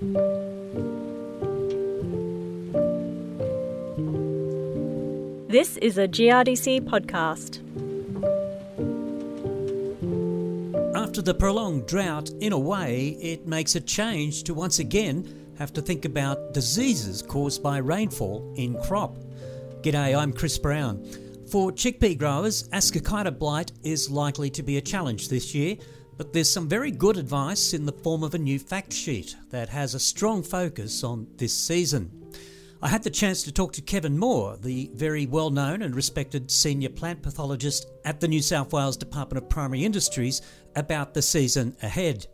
This is a GRDC podcast. After the prolonged drought, in a way, it makes a change to once again have to think about diseases caused by rainfall in crop. G'day, I'm Chris Brown. For chickpea growers, Ascochyta blight is likely to be a challenge this year, but there's some very good advice in the form of a new fact sheet that has a strong focus on this season. I had the chance to talk to Kevin Moore, the very well known and respected senior plant pathologist at the New South Wales Department of Primary Industries, about the season ahead.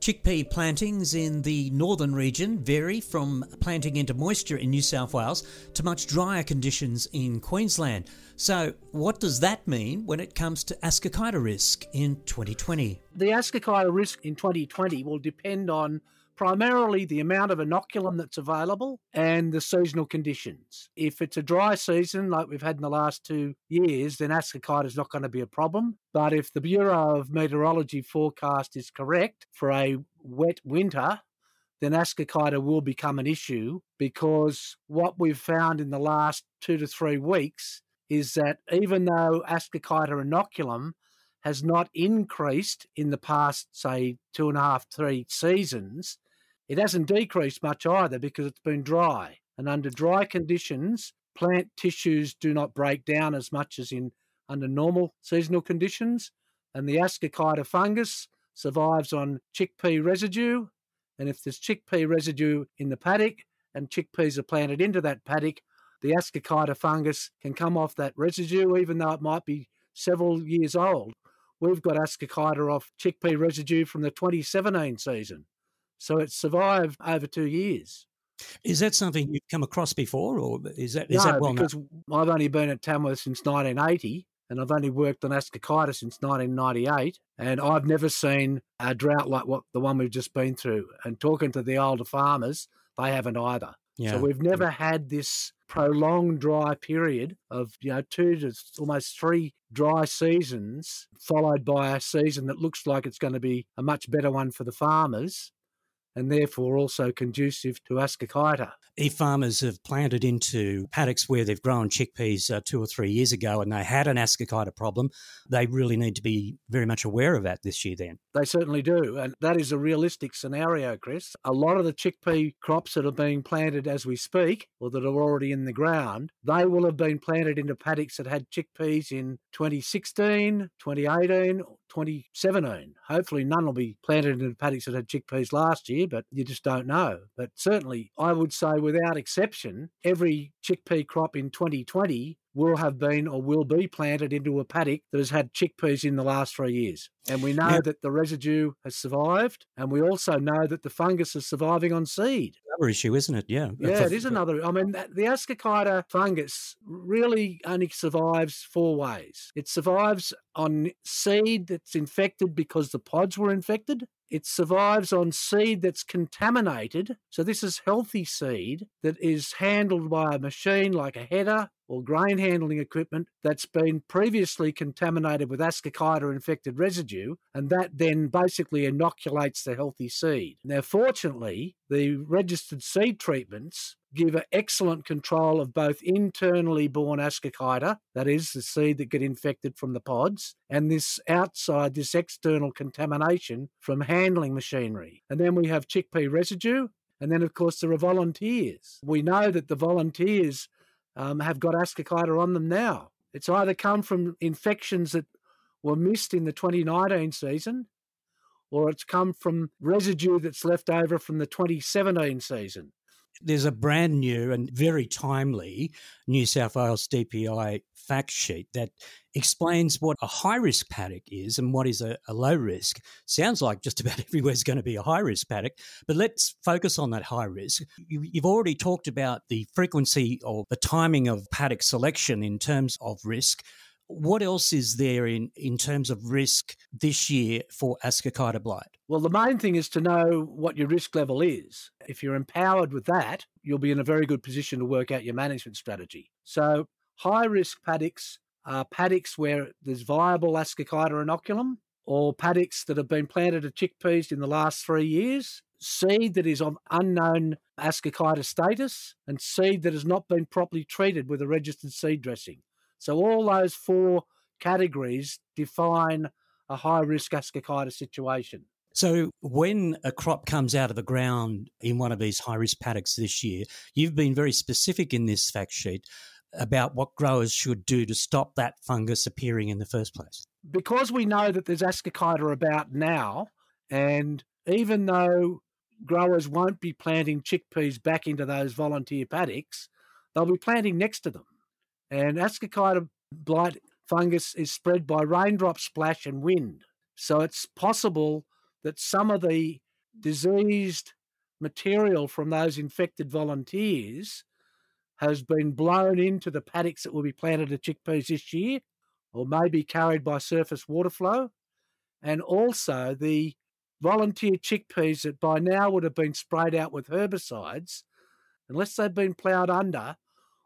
Chickpea plantings in the northern region vary from planting into moisture in New South Wales to much drier conditions in Queensland. So, what does that mean when it comes to Ascochyta risk in 2020? The Ascochyta risk in 2020 will depend on primarily the amount of inoculum that's available and the seasonal conditions. If it's a dry season like we've had in the last two years, then Ascochyta is not going to be a problem. But if the Bureau of Meteorology forecast is correct for a wet winter, then Ascochyta will become an issue because what we've found in the last two to three weeks is that even though Ascochyta inoculum has not increased in the past, say, two and a half, three seasons, it hasn't decreased much either because it's been dry. And under dry conditions, plant tissues do not break down as much as in under normal seasonal conditions. And the Ascochyta fungus survives on chickpea residue. And if there's chickpea residue in the paddock and chickpeas are planted into that paddock, the Ascochyta fungus can come off that residue, even though it might be several years old. We've got Ascochyta off chickpea residue from the 2017 season. So it's survived over two years. Is that something you've come across before, or is that is no, that well because known? I've only been at Tamworth since 1980, and I've only worked on Ascochyta since 1998, and I've never seen a drought like what the one we've just been through. And talking to the older farmers, they haven't either. Yeah. So we've never had this prolonged dry period of you know two to almost three dry seasons, followed by a season that looks like it's going to be a much better one for the farmers and therefore also conducive to ascochyta. If farmers have planted into paddocks where they've grown chickpeas uh, two or three years ago and they had an ascochyta problem, they really need to be very much aware of that this year then. They certainly do. And that is a realistic scenario, Chris. A lot of the chickpea crops that are being planted as we speak, or that are already in the ground, they will have been planted into paddocks that had chickpeas in 2016, 2018, 2017. Hopefully, none will be planted in paddocks that had chickpeas last year, but you just don't know. But certainly, I would say without exception, every chickpea crop in 2020 will have been or will be planted into a paddock that has had chickpeas in the last three years. And we know that the residue has survived, and we also know that the fungus is surviving on seed. Another issue, isn't it? Yeah. Yeah, it is another. I mean, the Ascochyta fungus really only survives four ways. It survives on seed that's infected because the pods were infected. It survives on seed that's contaminated. So, this is healthy seed that is handled by a machine like a header or grain handling equipment that's been previously contaminated with Ascochyta infected residue, and that then basically inoculates the healthy seed. Now, fortunately, the registered seed treatments give excellent control of both internally borne Ascochyta, that is, the seed that get infected from the pods, and this outside, this external contamination from handling machinery. And then we have chickpea residue, and then, of course, there are volunteers. We know that the volunteers um, have got Ascochyta on them now. It's either come from infections that were missed in the 2019 season, or it's come from residue that's left over from the 2017 season. There's a brand new and very timely New South Wales DPI fact sheet that explains what a high risk paddock is and what is a, a low risk. Sounds like just about everywhere is going to be a high risk paddock, but let's focus on that high risk. You, you've already talked about the frequency or the timing of paddock selection in terms of risk. What else is there in, in terms of risk this year for Ascochyta blight? Well, the main thing is to know what your risk level is. If you're empowered with that, you'll be in a very good position to work out your management strategy. So, high risk paddocks are paddocks where there's viable Ascochyta inoculum or paddocks that have been planted of chickpeas in the last three years. seed that is of unknown ascochyta status, and seed that has not been properly treated with a registered seed dressing. So all those four categories define a high risk ascochyta situation. So, when a crop comes out of the ground in one of these high risk paddocks this year, you've been very specific in this fact sheet about what growers should do to stop that fungus appearing in the first place. Because we know that there's ascochyta about now, and even though growers won't be planting chickpeas back into those volunteer paddocks, they'll be planting next to them. And ascochyta blight fungus is spread by raindrop splash and wind. So it's possible that some of the diseased material from those infected volunteers has been blown into the paddocks that will be planted of chickpeas this year, or may be carried by surface water flow. And also the volunteer chickpeas that by now would have been sprayed out with herbicides, unless they've been ploughed under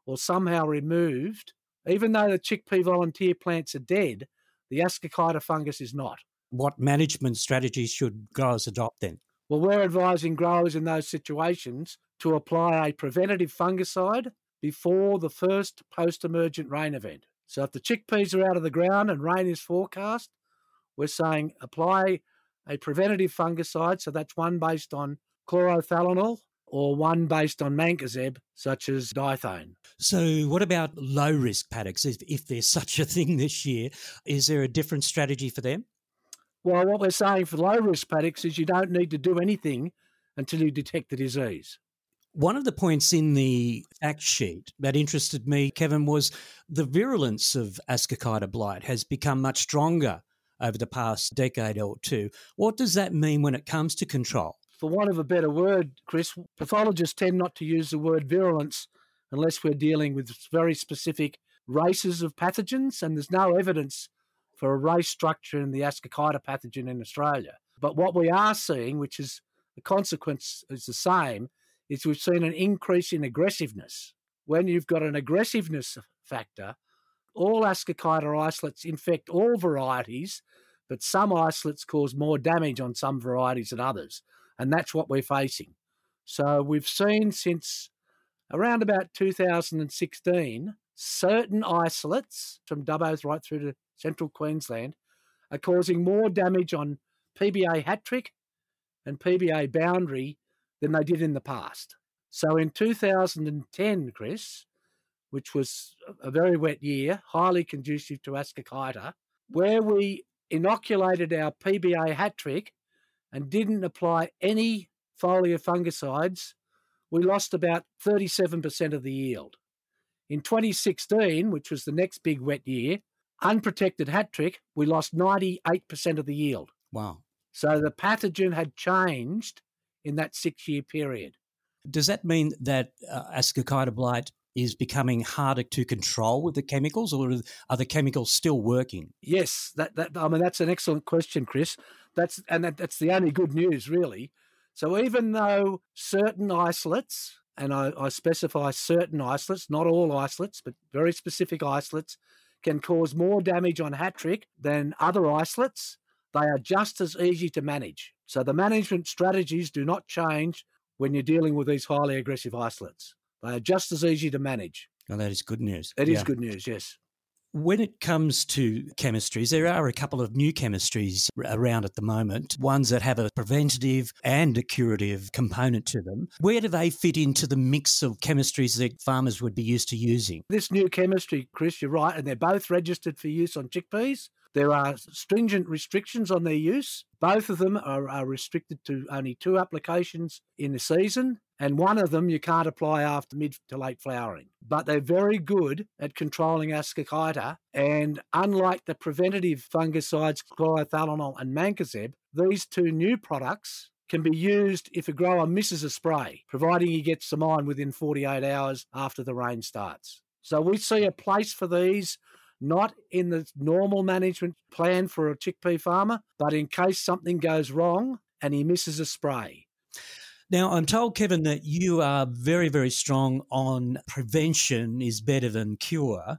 or somehow removed, even though the chickpea volunteer plants are dead, the ascochyta fungus is not. What management strategies should growers adopt then? Well, we're advising growers in those situations to apply a preventative fungicide before the first post emergent rain event. So if the chickpeas are out of the ground and rain is forecast, we're saying apply a preventative fungicide. So that's one based on chlorothalonil or one based on mancozeb, such as dithane. So, what about low risk paddocks? If, if there's such a thing this year, is there a different strategy for them? Well, what we're saying for low risk paddocks is you don't need to do anything until you detect the disease. One of the points in the fact sheet that interested me, Kevin, was the virulence of Ascochyta blight has become much stronger over the past decade or two. What does that mean when it comes to control? For want of a better word, Chris, pathologists tend not to use the word virulence unless we're dealing with very specific races of pathogens, and there's no evidence for a race structure in the Ascochyta pathogen in Australia. But what we are seeing, which is the consequence is the same, is we've seen an increase in aggressiveness. When you've got an aggressiveness factor, all Ascochyta isolates infect all varieties, but some isolates cause more damage on some varieties than others. And that's what we're facing. So we've seen since around about 2016, certain isolates from Dubbo's right through to central Queensland are causing more damage on PBA HatTrick and PBA boundary than they did in the past. So in 2010, Chris, which was a very wet year, highly conducive to Ascochyta, where we inoculated our PBA HatTrick and didn't apply any foliar fungicides, we lost about 37% of the yield. In 2016, which was the next big wet year, unprotected HatTrick, we lost 98% of the yield. Wow. So the pathogen had changed in that six year period. Does that mean that uh, Ascochyta blight is becoming harder to control with the chemicals, or are the chemicals still working? Yes, that, that I mean that's an excellent question, Chris. That's and that, that's the only good news, really. So even though certain isolates, and I, I specify certain isolates, not all isolates, but very specific isolates, can cause more damage on HatTrick than other isolates, they are just as easy to manage. So the management strategies do not change when you're dealing with these highly aggressive isolates. They are just as easy to manage. Oh, that is good news. It yeah. is good news, yes. When it comes to chemistries, there are a couple of new chemistries around at the moment, ones that have a preventative and a curative component to them. Where do they fit into the mix of chemistries that farmers would be used to using? This new chemistry, Chris, you're right, and they're both registered for use on chickpeas. There are stringent restrictions on their use. Both of them are, are, restricted to only two applications in a season, and one of them you can't apply after mid to late flowering. But they're very good at controlling ascochyta, and unlike the preventative fungicides chlorothalonil and mancozeb, these two new products can be used if a grower misses a spray, providing he gets them on within 48 hours after the rain starts. So we see a place for these not in the normal management plan for a chickpea farmer, but in case something goes wrong and he misses a spray. Now, I'm told, Kevin, that you are very, very strong on prevention is better than cure.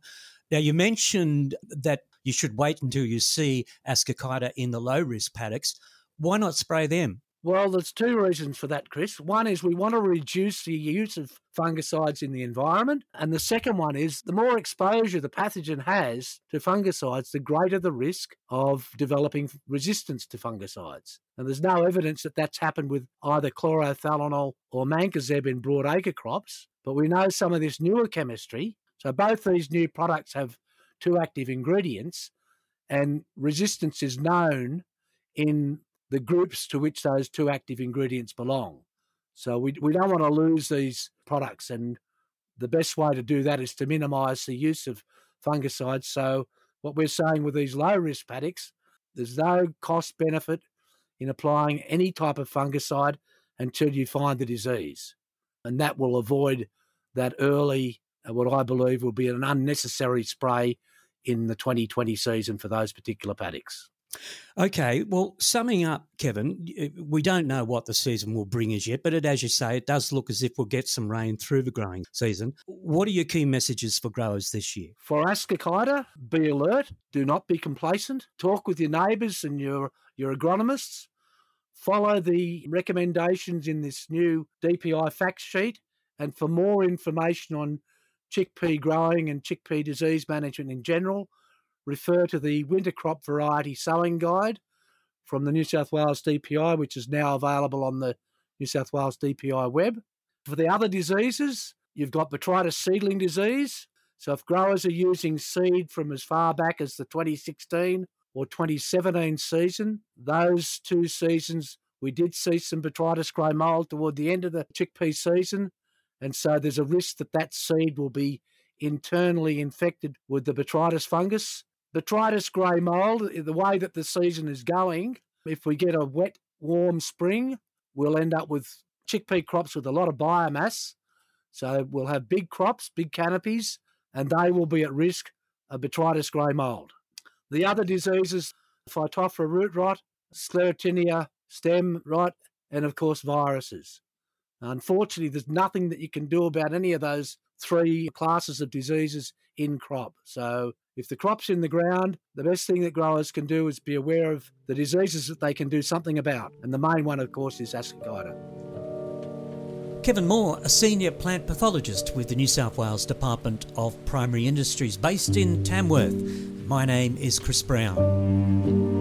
Now, you mentioned that you should wait until you see ascochyta in the low risk paddocks. Why not spray them? Well, there's two reasons for that, Chris. One is we want to reduce the use of fungicides in the environment. And the second one is the more exposure the pathogen has to fungicides, the greater the risk of developing resistance to fungicides. And there's no evidence that that's happened with either chlorothalonil or mancozeb in broadacre crops. But we know some of this newer chemistry. So both these new products have two active ingredients, and resistance is known in the groups to which those two active ingredients belong. So we, we don't want to lose these products. And the best way to do that is to minimize the use of fungicides. So what we're saying with these low risk paddocks, there's no cost benefit in applying any type of fungicide until you find the disease. And that will avoid that early, uh, what I believe will be an unnecessary spray in the 2020 season for those particular paddocks. Okay, well, summing up, Kevin, we don't know what the season will bring as yet, but it, as you say, it does look as if we'll get some rain through the growing season. What are your key messages for growers this year? For Ascochyta, be alert, do not be complacent, talk with your neighbours and your, your agronomists, follow the recommendations in this new DPI fact sheet, and for more information on chickpea growing and chickpea disease management in general, refer to the winter crop variety sowing guide from the New South Wales DPI, which is now available on the New South Wales DPI web. For the other diseases, you've got botrytis seedling disease. So if growers are using seed from as far back as the 2016 or 2017 season, those two seasons we did see some botrytis grey mold toward the end of the chickpea season. And so there's a risk that that seed will be internally infected with the botrytis fungus Botrytis grey mold, eh, the way that the season is going, if we get a wet, warm spring, we'll end up with chickpea crops with a lot of biomass. So we'll have big crops, big canopies, and they will be at risk of botrytis grey mold. The other diseases, Phytophthora root rot, sclerotinia stem rot, and of course viruses. Unfortunately, there's nothing that you can do about any of those three classes of diseases in crop. So if the crop's in the ground, the best thing that growers can do is be aware of the diseases that they can do something about. And the main one, of course, is Ascochyta. Kevin Moore, a senior plant pathologist with the New South Wales Department of Primary Industries based in Tamworth. My name is Chris Brown.